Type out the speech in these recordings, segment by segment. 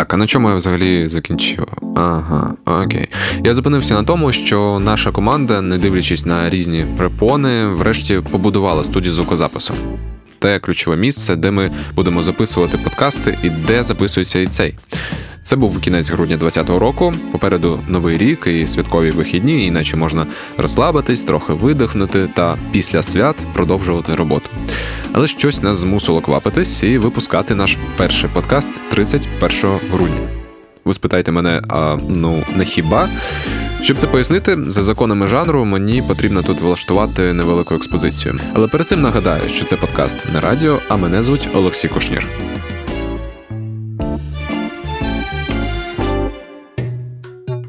Так, а на чому я взагалі закінчив? Ага, окей. Я зупинився на тому, що наша команда, не дивлячись на різні препони, врешті побудувала студію звукозапису. Те ключове місце, де ми будемо записувати подкасти і де записується і цей. Це був кінець грудня 2020 року. Попереду новий рік і святкові вихідні, іначе можна розслабитись, трохи видихнути та після свят продовжувати роботу. Але щось нас змусило квапитись і випускати наш перший подкаст 31 грудня. Ви спитаєте мене, а ну не хіба? Щоб це пояснити, за законами жанру мені потрібно тут влаштувати невелику експозицію. Але перед цим нагадаю, що це подкаст не радіо, а мене звуть Олексій Кушнір.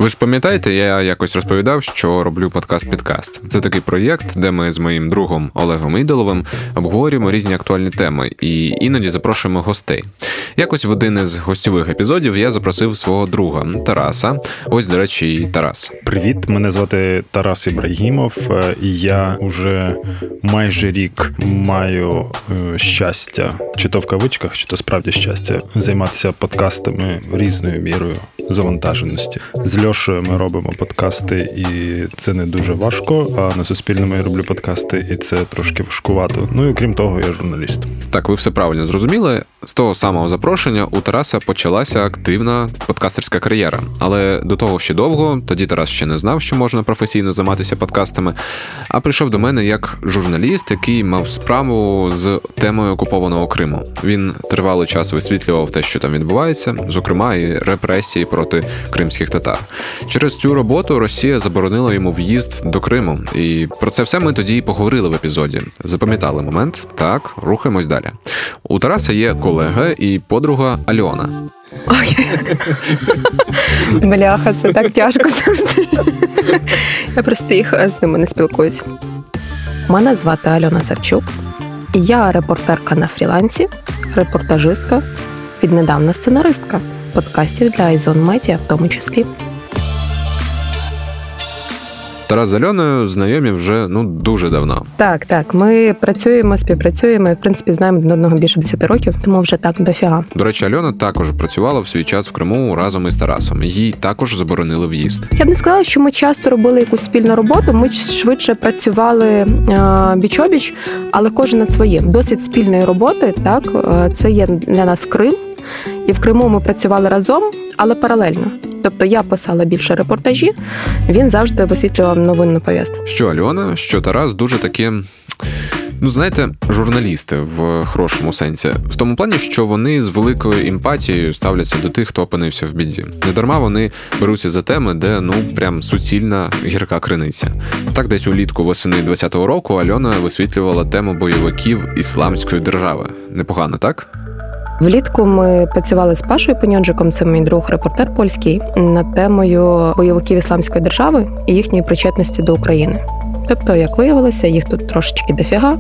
Ви ж пам'ятаєте, я якось розповідав, що роблю подкаст-підкаст. Це такий проєкт, де ми з моїм другом Олегом Ідоловим обговорюємо різні актуальні теми і іноді запрошуємо гостей. Якось в один із гостьових епізодів я запросив свого друга Тараса. Ось, до речі, і Тарас. Привіт, мене звати Тарас Ібрагімов, е, і я уже майже рік маю е, щастя, чи то в кавичках, чи то справді щастя, займатися подкастами різною мірою завантаженості. З Льошою ми робимо подкасти, і це не дуже важко. А на Суспільному я роблю подкасти, і це трошки важкувато. Ну і крім того, я журналіст. Так, ви все правильно зрозуміли. З того самого запрошення у Тараса почалася активна подкастерська кар'єра. Але до того ще довго, тоді Тарас ще не знав, що можна професійно займатися подкастами. А прийшов до мене як журналіст, який мав справу з темою окупованого Криму. Він тривалий час висвітлював те, що там відбувається, зокрема і репресії проти кримських татар. Через цю роботу Росія заборонила йому в'їзд до Криму. І про це все ми тоді і поговорили в епізоді. Запам'ятали момент. Так, рухаємось далі. У Тараса є колега і подруга Альона. Ой. Бляха, це так тяжко завжди. Я просто їх з ними не спілкуюся. Мене звати Альона Савчук, і я репортерка на фрілансі, репортажистка, віднедавна сценаристка подкастів для Айзон Медіа в тому числі. Тарас з Альоною знайомі вже ну дуже давно. Так, так. Ми працюємо, співпрацюємо і в принципі знаємо один одного більше 10 років, тому вже так дофіга. До речі, Альона також працювала в свій час в Криму разом із Тарасом. Їй також заборонили в'їзд. Я б не сказала, що ми часто робили якусь спільну роботу. Ми швидше працювали е, біч-обіч, але кожен над своїм. Досвід спільної роботи, так е, це є для нас Крим, і в Криму ми працювали разом, але паралельно. Тобто я писала більше репортажі, він завжди висвітлював новинну пов'язку. Що Альона, що Тарас дуже такі. Ну, знаєте, журналісти в хорошому сенсі, в тому плані, що вони з великою емпатією ставляться до тих, хто опинився в біді. Недарма вони беруться за теми, де ну прям суцільна гірка криниця. Так, десь улітку восени 20-го року Альона висвітлювала тему бойовиків ісламської держави. Непогано, так? Влітку ми працювали з Пашою Пеньоджиком, це мій друг репортер польський, над темою бойовиків ісламської держави і їхньої причетності до України. Тобто, як виявилося, їх тут трошечки дофіга,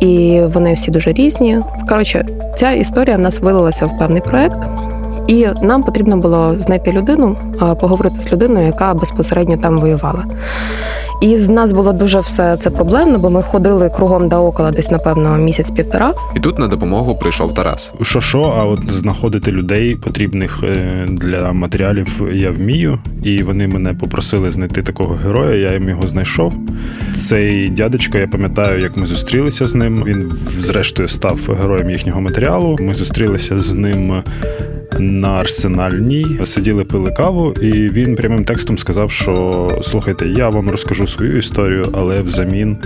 і вони всі дуже різні. Коротше, ця історія в нас вилилася в певний проект. І нам потрібно було знайти людину, поговорити з людиною, яка безпосередньо там воювала. І з нас було дуже все це проблемно, бо ми ходили кругом да около десь, напевно, місяць-півтора. І тут на допомогу прийшов Тарас. Що що, а от знаходити людей потрібних е, для матеріалів я вмію, і вони мене попросили знайти такого героя. Я їм його знайшов. Цей дядечко, я пам'ятаю, як ми зустрілися з ним. Він, зрештою, став героєм їхнього матеріалу. Ми зустрілися з ним на арсенальній, сиділи пили каву, і він прямим текстом сказав, що слухайте, я вам розкажу свою історію, але взамін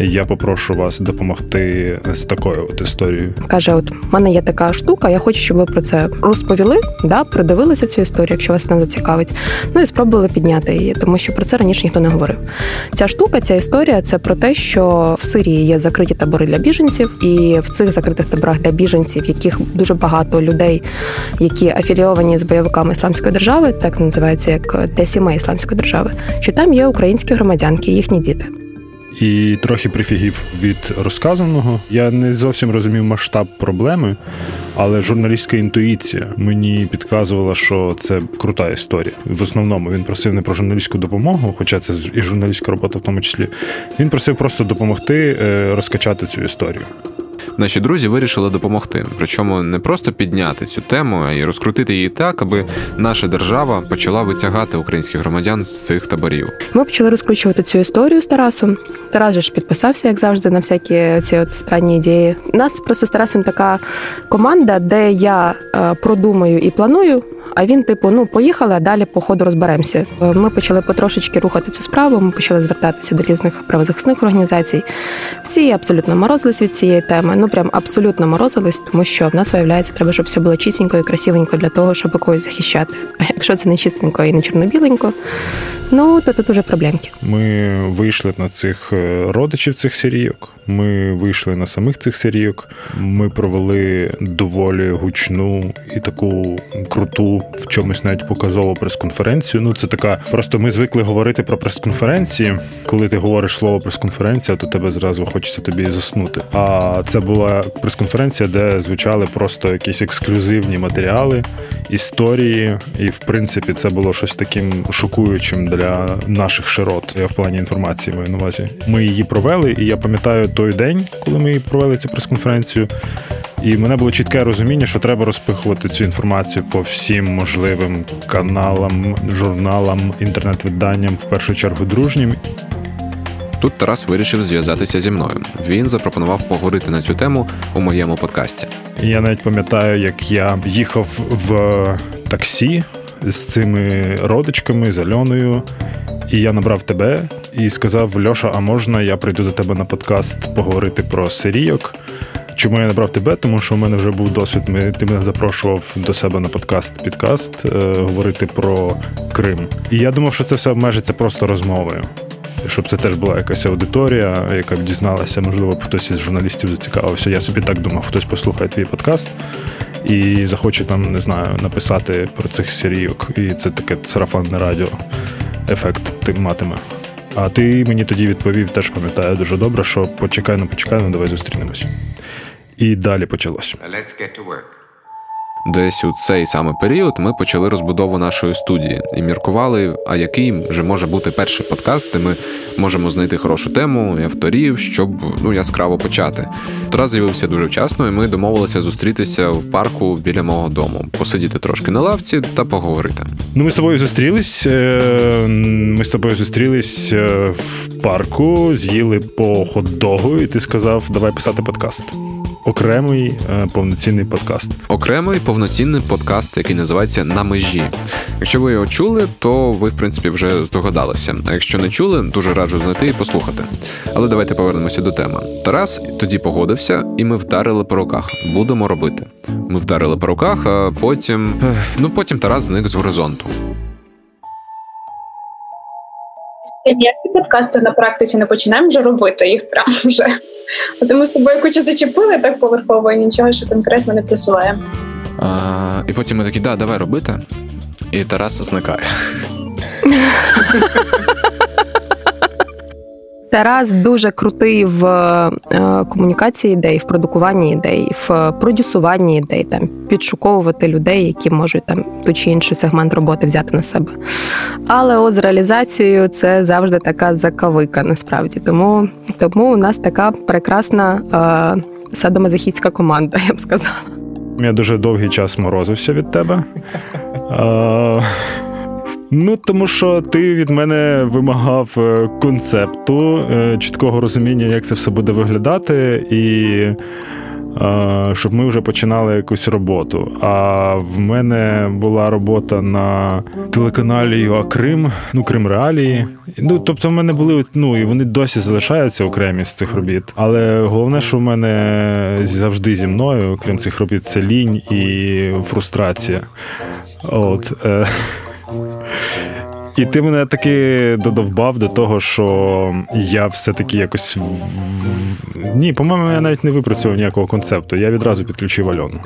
я попрошу вас допомогти з такою от історією. Каже: От в мене є така штука, я хочу, щоб ви про це розповіли, да, придивилися цю історію, якщо вас не зацікавить. Ну і спробували підняти її, тому що про це раніше ніхто не говорив. Ця штука, ця історія це про те, що в Сирії є закриті табори для біженців, і в цих закритих таборах для біженців, яких дуже багато людей, які афілійовані з бойовиками ісламської держави, так називається як ТСІМ ісламської держави, що там є українські громадянки, їхні діти. І трохи прифігів від розказаного. Я не зовсім розумів масштаб проблеми, але журналістська інтуїція мені підказувала, що це крута історія. В основному він просив не про журналістську допомогу, хоча це і журналістська робота в тому числі. Він просив просто допомогти е, розкачати цю історію. Наші друзі вирішили допомогти. Причому не просто підняти цю тему, а й розкрутити її так, аби наша держава почала витягати українських громадян з цих таборів. Ми почали розкручувати цю історію з Тарасом. Тарас же ж підписався, як завжди, на всякі ці от странні ідеї. У нас просто з Тарасом така команда, де я е, продумаю і планую. А він, типу, ну поїхали, а далі по ходу розберемося. Е, ми почали потрошечки рухати цю справу. Ми почали звертатися до різних правозахисних організацій. Всі абсолютно морозились від цієї теми. Ну прям абсолютно морозились, тому що в нас виявляється, треба, щоб все було чистенько і красивенько для того, щоб когось захищати. А якщо це не чистенько і не чорно-біленько, ну то тут уже проблемки. Ми вийшли на цих е, родичів цих сірійок. Ми вийшли на самих цих сирійок. Ми провели доволі гучну і таку круту в чомусь навіть показову прес-конференцію. Ну, це така. Просто ми звикли говорити про прес-конференції. Коли ти говориш слово прес-конференція, то тебе зразу хочеться тобі заснути. А це була прес-конференція, де звучали просто якісь ексклюзивні матеріали, історії, і в принципі це було щось таким шокуючим для наших широт. Я в плані інформації маю на увазі. Ми її провели, і я пам'ятаю той день, коли ми провели цю прес-конференцію. І мене було чітке розуміння, що треба розпихувати цю інформацію по всім можливим каналам, журналам, інтернет-виданням, в першу чергу дружнім. Тут Тарас вирішив зв'язатися зі мною. Він запропонував поговорити на цю тему у моєму подкасті. Я навіть пам'ятаю, як я їхав в таксі з цими родичками, з Альоною, і я набрав тебе і сказав: Льоша, а можна я прийду до тебе на подкаст поговорити про сирійок? Чому я набрав тебе? Тому що у мене вже був досвід. Ми ти мене запрошував до себе на подкаст підкаст е, говорити про Крим. І я думав, що це все обмежиться просто розмовою. Щоб це теж була якась аудиторія, яка б дізналася, можливо, хтось із журналістів зацікавився. Я собі так думав, хтось послухає твій подкаст і захоче там, не знаю, написати про цих серійок. І це таке сарафанне радіо ефект ти матиме. А ти мені тоді відповів, теж пам'ятаю дуже добре, що почекай, ну почекай, ну давай зустрінемось. І далі почалось. Let's get to work. Десь у цей саме період ми почали розбудову нашої студії і міркували, а який вже може бути перший подкаст, де ми можемо знайти хорошу тему і авторів, щоб ну яскраво почати. Тарас з'явився дуже вчасно, і ми домовилися зустрітися в парку біля мого дому, посидіти трошки на лавці та поговорити. Ну, ми з тобою зустрілись. Е, ми з тобою зустрілись е, в парку, з'їли по хот-догу, і ти сказав, давай писати подкаст окремий е, повноцінний подкаст. Окремий повноцінний подкаст, який називається На межі. Якщо ви його чули, то ви, в принципі, вже здогадалися. А якщо не чули, дуже раджу знайти і послухати. Але давайте повернемося до теми. Тарас тоді погодився, і ми вдарили по руках. Будемо робити. Ми вдарили по руках, а потім. Ну потім Тарас зник з горизонту. Ніякі подкасти на практиці не починаємо вже робити їх прямо вже. От ми з тобою кучу зачепили так поверхово і нічого що конкретно не просуваємо. А, І потім ми такі, да, давай робити. І Тарас зникає. Тарас дуже крутий в е, комунікації ідей, в продукуванні ідей, в продюсуванні ідей, там підшуковувати людей, які можуть там ту чи інший сегмент роботи взяти на себе. Але от з реалізацією це завжди така закавика, насправді. Тому тому у нас така прекрасна е, садомазохідська команда, я б сказала. Я дуже довгий час морозився від тебе. Е, Ну, тому що ти від мене вимагав е, концепту, е, чіткого розуміння, як це все буде виглядати, і е, щоб ми вже починали якусь роботу. А в мене була робота на телеканалі Крим, ну Крим Реалії. Ну, тобто, в мене були ну і вони досі залишаються окремі з цих робіт. Але головне, що в мене завжди зі мною, крім цих робіт, це лінь і фрустрація. От. І ти мене таки додовбав до того, що я все-таки якось. Ні, по-моєму, я навіть не випрацював ніякого концепту. Я відразу підключив Альону.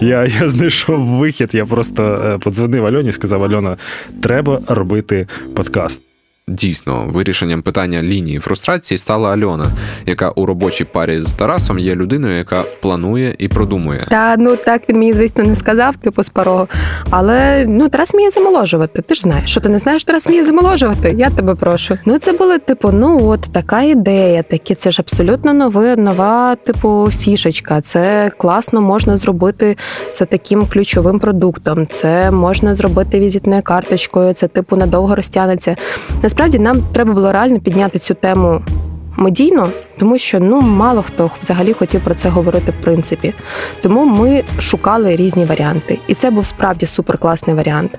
Я я знайшов вихід, я просто е, подзвонив Альоні і сказав: Альона, треба робити подкаст. Дійсно вирішенням питання лінії фрустрації стала Альона, яка у робочій парі з Тарасом є людиною, яка планує і продумує. Та ну так він мені, звісно, не сказав, типу спарого. Але ну Тарас вміє замоложувати. Ти ж знаєш, що ти не знаєш, Тарас вміє замоложувати. Я тебе прошу. Ну це було типу, ну от така ідея, такі це ж абсолютно нове, нова, типу, фішечка. Це класно можна зробити це таким ключовим продуктом. Це можна зробити візитною карточкою. Це типу надовго розтягнеться. Насправді нам треба було реально підняти цю тему медійно, тому що ну мало хто взагалі хотів про це говорити в принципі. Тому ми шукали різні варіанти, і це був справді суперкласний варіант.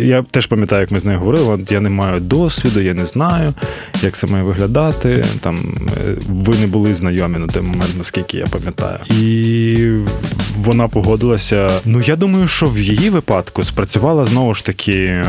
Я теж пам'ятаю, як ми з нею говорили. Я не маю досвіду, я не знаю, як це має виглядати. Там е, ви не були знайомі на той момент, наскільки я пам'ятаю. І вона погодилася. Ну я думаю, що в її випадку спрацювала знову ж таки е,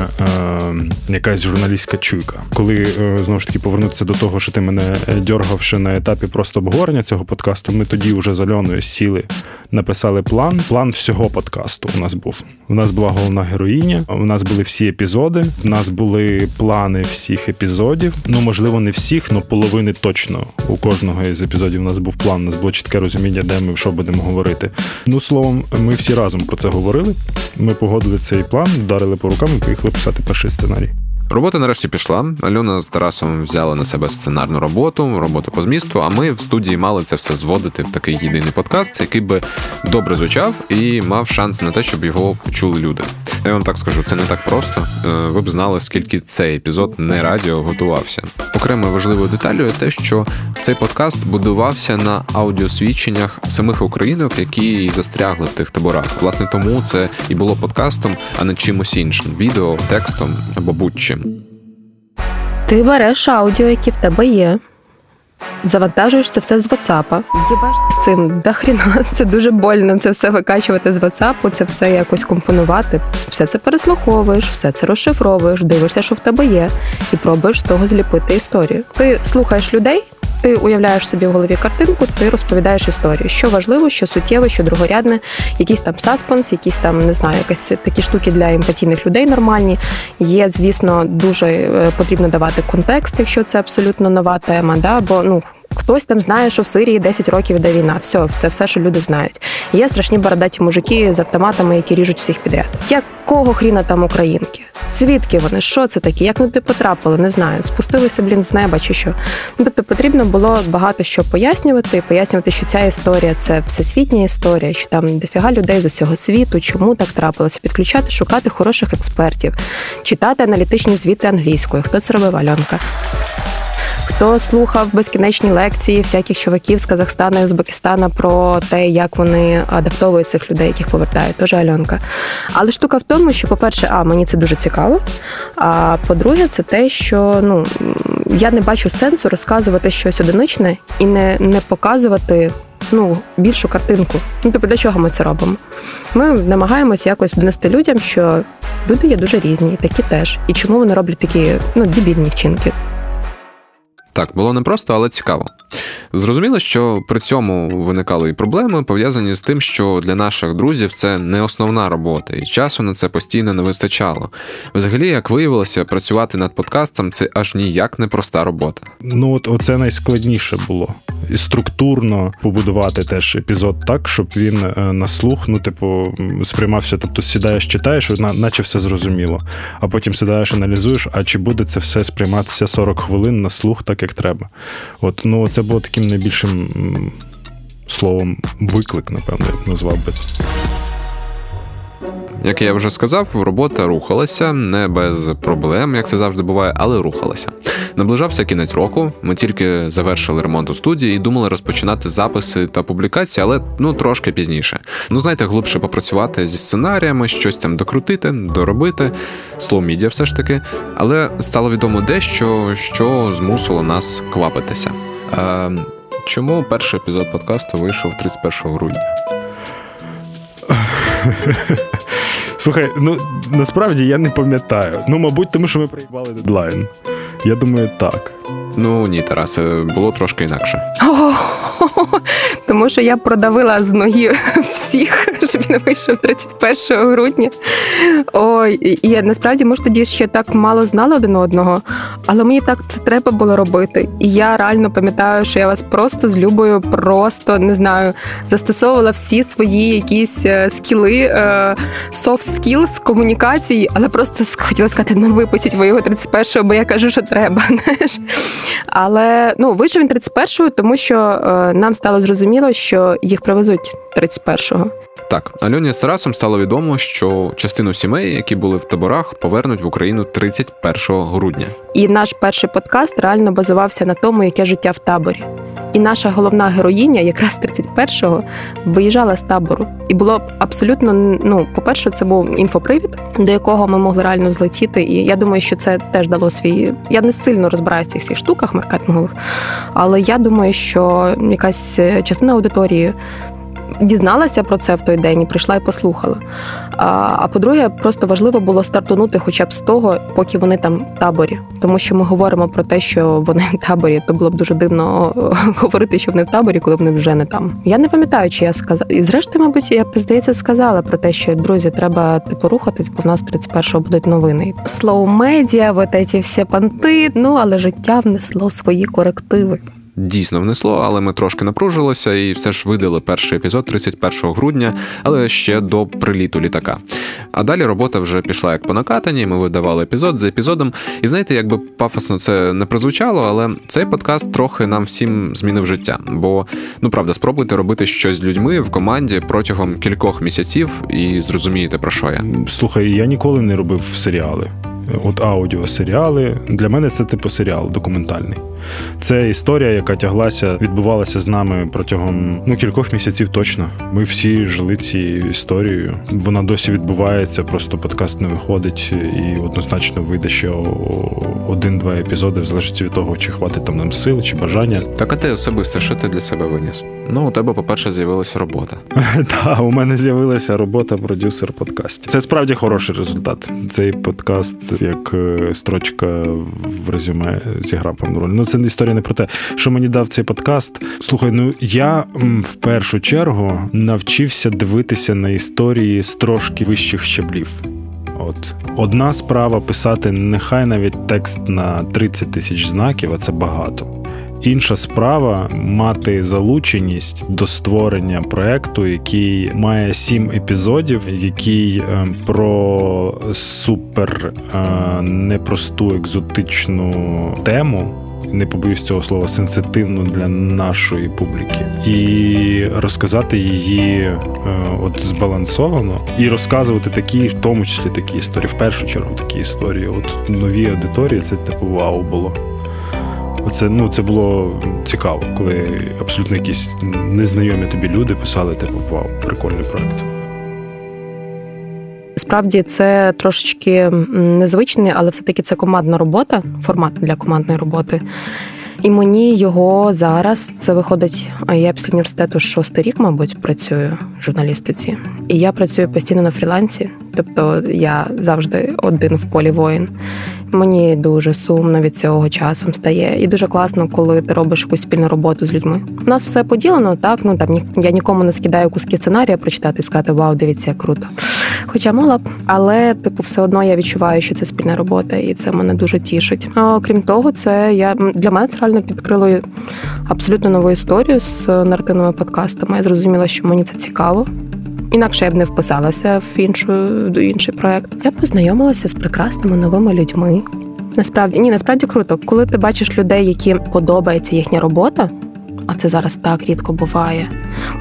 якась журналістська чуйка. Коли е, знову ж таки повернутися до того, що ти мене дьоргав ще на етапі просто обговорення цього подкасту. Ми тоді вже з Альоною сіли, написали план. План всього подкасту у нас був. У нас була головна героїня. У нас були всі епізоди. У нас були плани всіх епізодів. Ну можливо, не всіх, але половини точно. У кожного із епізодів у нас був план. У нас було чітке розуміння, де ми що будемо говорити. Ну словом, ми всі разом про це говорили. Ми погодили цей план, вдарили по рукам і поїхали писати перший сценарій. Робота нарешті пішла. Альона з Тарасом взяли на себе сценарну роботу, роботу по змісту. А ми в студії мали це все зводити в такий єдиний подкаст, який би добре звучав і мав шанс на те, щоб його почули люди. Я вам так скажу, це не так просто. Е, ви б знали, скільки цей епізод не радіо готувався. Окремою важливою деталю є те, що цей подкаст будувався на аудіосвідченнях самих українок, які застрягли в тих таборах. Власне, тому це і було подкастом, а не чимось іншим відео, текстом або будь-чим. Ти береш аудіо, які в тебе є. Завантажуєш це все з WhatsApp. Єбеш з цим дохріна. це дуже больно. Це все викачувати з WhatsApp, це все якось компонувати. Все це переслуховуєш, все це розшифровуєш, дивишся, що в тебе є, і пробуєш з того зліпити історію. Ти слухаєш людей. Ти уявляєш собі в голові картинку, ти розповідаєш історію. Що важливо, що суттєве, що другорядне, якийсь там саспенс, якісь там не знаю, якісь такі штуки для емпатійних людей нормальні. Є, звісно, дуже е, потрібно давати контекст, якщо це абсолютно нова тема. Да? Бо ну Хтось там знає, що в Сирії 10 років йде війна. Все, це все, що люди знають. Є страшні бородаті мужики з автоматами, які ріжуть всіх підряд. Якого хріна там українки? Звідки вони? Що це таке? Як туди потрапили? Не знаю. Спустилися, блін, з неба чи що. Ну, Тобто потрібно було багато що пояснювати, пояснювати, що ця історія це всесвітня історія, що там дофіга людей з усього світу, чому так трапилося, підключати, шукати хороших експертів, читати аналітичні звіти англійською. Хто це робив Альонка? Хто слухав безкінечні лекції всяких чуваків з Казахстана і Узбекистана про те, як вони адаптовують цих людей, яких повертають, теж Альонка. Але штука в тому, що, по-перше, а мені це дуже цікаво. А по-друге, це те, що ну я не бачу сенсу розказувати щось одиничне і не, не показувати. Ну, більшу картинку. Ну, тобто, для чого ми це робимо? Ми намагаємося якось донести людям, що люди є дуже різні, і такі теж. І чому вони роблять такі ну, дебільні вчинки. Так, було непросто, але цікаво. Зрозуміло, що при цьому виникали і проблеми, пов'язані з тим, що для наших друзів це не основна робота, і часу на це постійно не вистачало. Взагалі, як виявилося, працювати над подкастом це аж ніяк не проста робота. Ну от оце найскладніше було. Структурно побудувати теж епізод так, щоб він е, на слух, ну, типу, сприймався. Тобто сідаєш, читаєш, наче все зрозуміло. А потім сідаєш, аналізуєш, а чи буде це все сприйматися 40 хвилин на слух, так як треба. От, ну це було таким найбільшим словом виклик, напевно, я назвав би. Як я вже сказав, робота рухалася не без проблем, як це завжди буває, але рухалася. Наближався кінець року. Ми тільки завершили ремонт у студії і думали розпочинати записи та публікації, але ну трошки пізніше. Ну знаєте, глибше попрацювати зі сценаріями, щось там докрутити, доробити. Слово мідіа все ж таки. Але стало відомо дещо, що змусило нас квапитися. А, Чому перший епізод подкасту вийшов 31 грудня? Слухай, ну насправді я не пам'ятаю. Ну, мабуть, тому що ми приїбали дедлайн. Я думаю, так. Ну ні, Тарас, було трошки інакше. Тому що я продавила з ноги всіх, щоб він вийшов 31 грудня. Ой, і я насправді може тоді ще так мало знала один одного, але мені так це треба було робити. І я реально пам'ятаю, що я вас просто з Любою, просто не знаю, застосовувала всі свої якісь е, скіли, soft skills комунікації, але просто хотіла сказати, не «Ну, випустіть ви його 31-го, бо я кажу, що треба. Але ну вийшов він 31-го, тому що е, нам стало зрозуміло, що їх привезуть 31-го. Так, Альоні з Тарасом стало відомо, що частину сімей, які були в таборах, повернуть в Україну 31 грудня. І наш перший подкаст реально базувався на тому, яке життя в таборі. І наша головна героїня, якраз 31-го, виїжджала з табору. І було абсолютно ну, по-перше, це був інфопривід, до якого ми могли реально злетіти. І я думаю, що це теж дало свій. Я не сильно розбираюся в цих всіх штуках маркетингових, але я думаю, що якась е, частина аудиторії дізналася про це в той день і прийшла і послухала. А а по-друге, просто важливо було стартунути хоча б з того, поки вони там в таборі. Тому що ми говоримо про те, що вони в таборі, то було б дуже дивно говорити, що вони в таборі, коли вони вже не там. Я не пам'ятаю, чи я сказала. І зрештою, мабуть, я здається, сказала про те, що друзі, треба типу рухатись, бо в нас 31-го будуть новини. Слоу медіа, вот ці всі панти. Ну але життя внесло свої корективи дійсно внесло, але ми трошки напружилися і все ж видали перший епізод 31 грудня, але ще до приліту літака. А далі робота вже пішла як по накатанні. Ми видавали епізод за епізодом. І знаєте, якби пафосно це не прозвучало, але цей подкаст трохи нам всім змінив життя. Бо ну правда, спробуйте робити щось з людьми в команді протягом кількох місяців і зрозумієте про що я. Слухай, я ніколи не робив серіали от аудіосеріали. Для мене це типу серіал документальний. Це історія, яка тяглася, відбувалася з нами протягом ну кількох місяців. Точно. Ми всі жили цією історією. Вона досі відбувається, просто подкаст не виходить і однозначно вийде ще один-два епізоди, в залежності від того, чи хватить там нам сил, чи бажання. Так, а ти особисто, що ти для себе виніс? Ну, у тебе, по-перше, з'явилася робота. Так, у мене з'явилася робота продюсер подкастів. Це справді хороший результат. Цей подкаст як е, строчка в резюме зіграв певну роль. Ну це історія не про те, що мені дав цей подкаст. Слухай, ну я в першу чергу навчився дивитися на історії з трошки вищих щаблів. От одна справа писати нехай навіть текст на 30 тисяч знаків, а це багато. Інша справа мати залученість до створення проекту, який має сім епізодів, який е, про супер е, непросту екзотичну тему. Не побоюсь цього слова сенситивну для нашої публіки, і розказати її е, от збалансовано, і розказувати такі, в тому числі такі історії, в першу чергу такі історії. От нові аудиторії, це типу вау було. Оце ну це було цікаво, коли абсолютно якісь незнайомі тобі люди писали, типу, вау, прикольний проект. Справді це трошечки незвичний, але все-таки це командна робота, формат для командної роботи. І мені його зараз це виходить. Я після університету шостий рік, мабуть, працюю в журналістиці, і я працюю постійно на фрілансі. Тобто я завжди один в полі воїн. Мені дуже сумно від цього часом стає, і дуже класно, коли ти робиш якусь спільну роботу з людьми. У нас все поділено, так ну там я нікому не скидаю куски сценарія прочитати і сказати Вау, дивіться, як круто. Хоча мала б, але типу, все одно я відчуваю, що це спільна робота, і це мене дуже тішить. А, Крім того, це я для мене це реально підкрило абсолютно нову історію з наративними подкастами. Я зрозуміла, що мені це цікаво. Інакше я б не вписалася в іншу до інший проект. Я познайомилася з прекрасними новими людьми. Насправді ні, насправді круто, коли ти бачиш людей, які подобається їхня робота. А це зараз так рідко буває,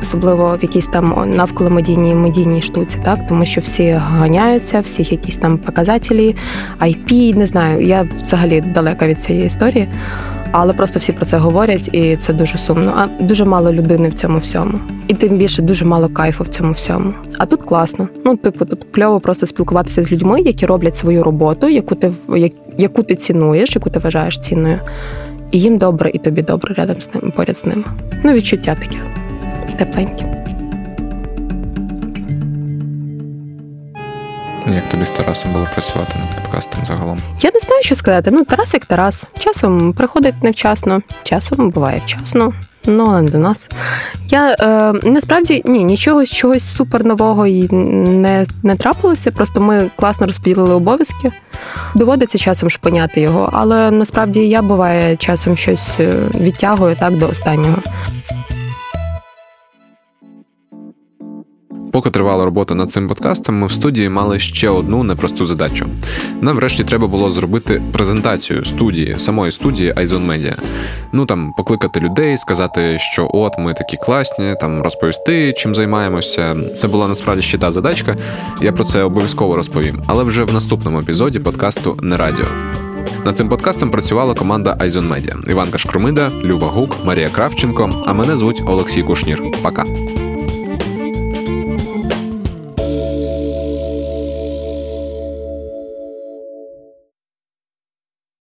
особливо в якійсь там навколо медійній медійній штуці, так тому що всі ганяються, всіх якісь там показателі, IP, не знаю. Я взагалі далека від цієї історії але просто всі про це говорять, і це дуже сумно. А дуже мало людини в цьому всьому. І тим більше дуже мало кайфу в цьому всьому. А тут класно. Ну, типу, тут кльово просто спілкуватися з людьми, які роблять свою роботу, яку ти яку ти цінуєш, яку ти вважаєш цінною. І їм добре, і тобі добре рядом з ними, поряд з ними. Ну, відчуття таке тепленьке. Як тобі з Тарасом було працювати над подкастом загалом? Я не знаю, що сказати. Ну, Тарас як Тарас. Часом приходить невчасно, часом буває вчасно. Ну але не до нас. Я е, насправді ні, нічого чогось супер нового і не не трапилося. Просто ми класно розподілили обов'язки. Доводиться часом шпиняти його, але насправді я буває часом щось е, відтягую так до останнього. Поки тривала робота над цим подкастом, ми в студії мали ще одну непросту задачу. Нам врешті треба було зробити презентацію студії, самої студії iZone Media. Ну там покликати людей, сказати, що от ми такі класні, там розповісти, чим займаємося. Це була насправді ще та задачка. Я про це обов'язково розповім, але вже в наступному епізоді подкасту не радіо. Над цим подкастом працювала команда iZone Media. Іванка Шкрумида, Люба Гук, Марія Кравченко. А мене звуть Олексій Кушнір. Пока.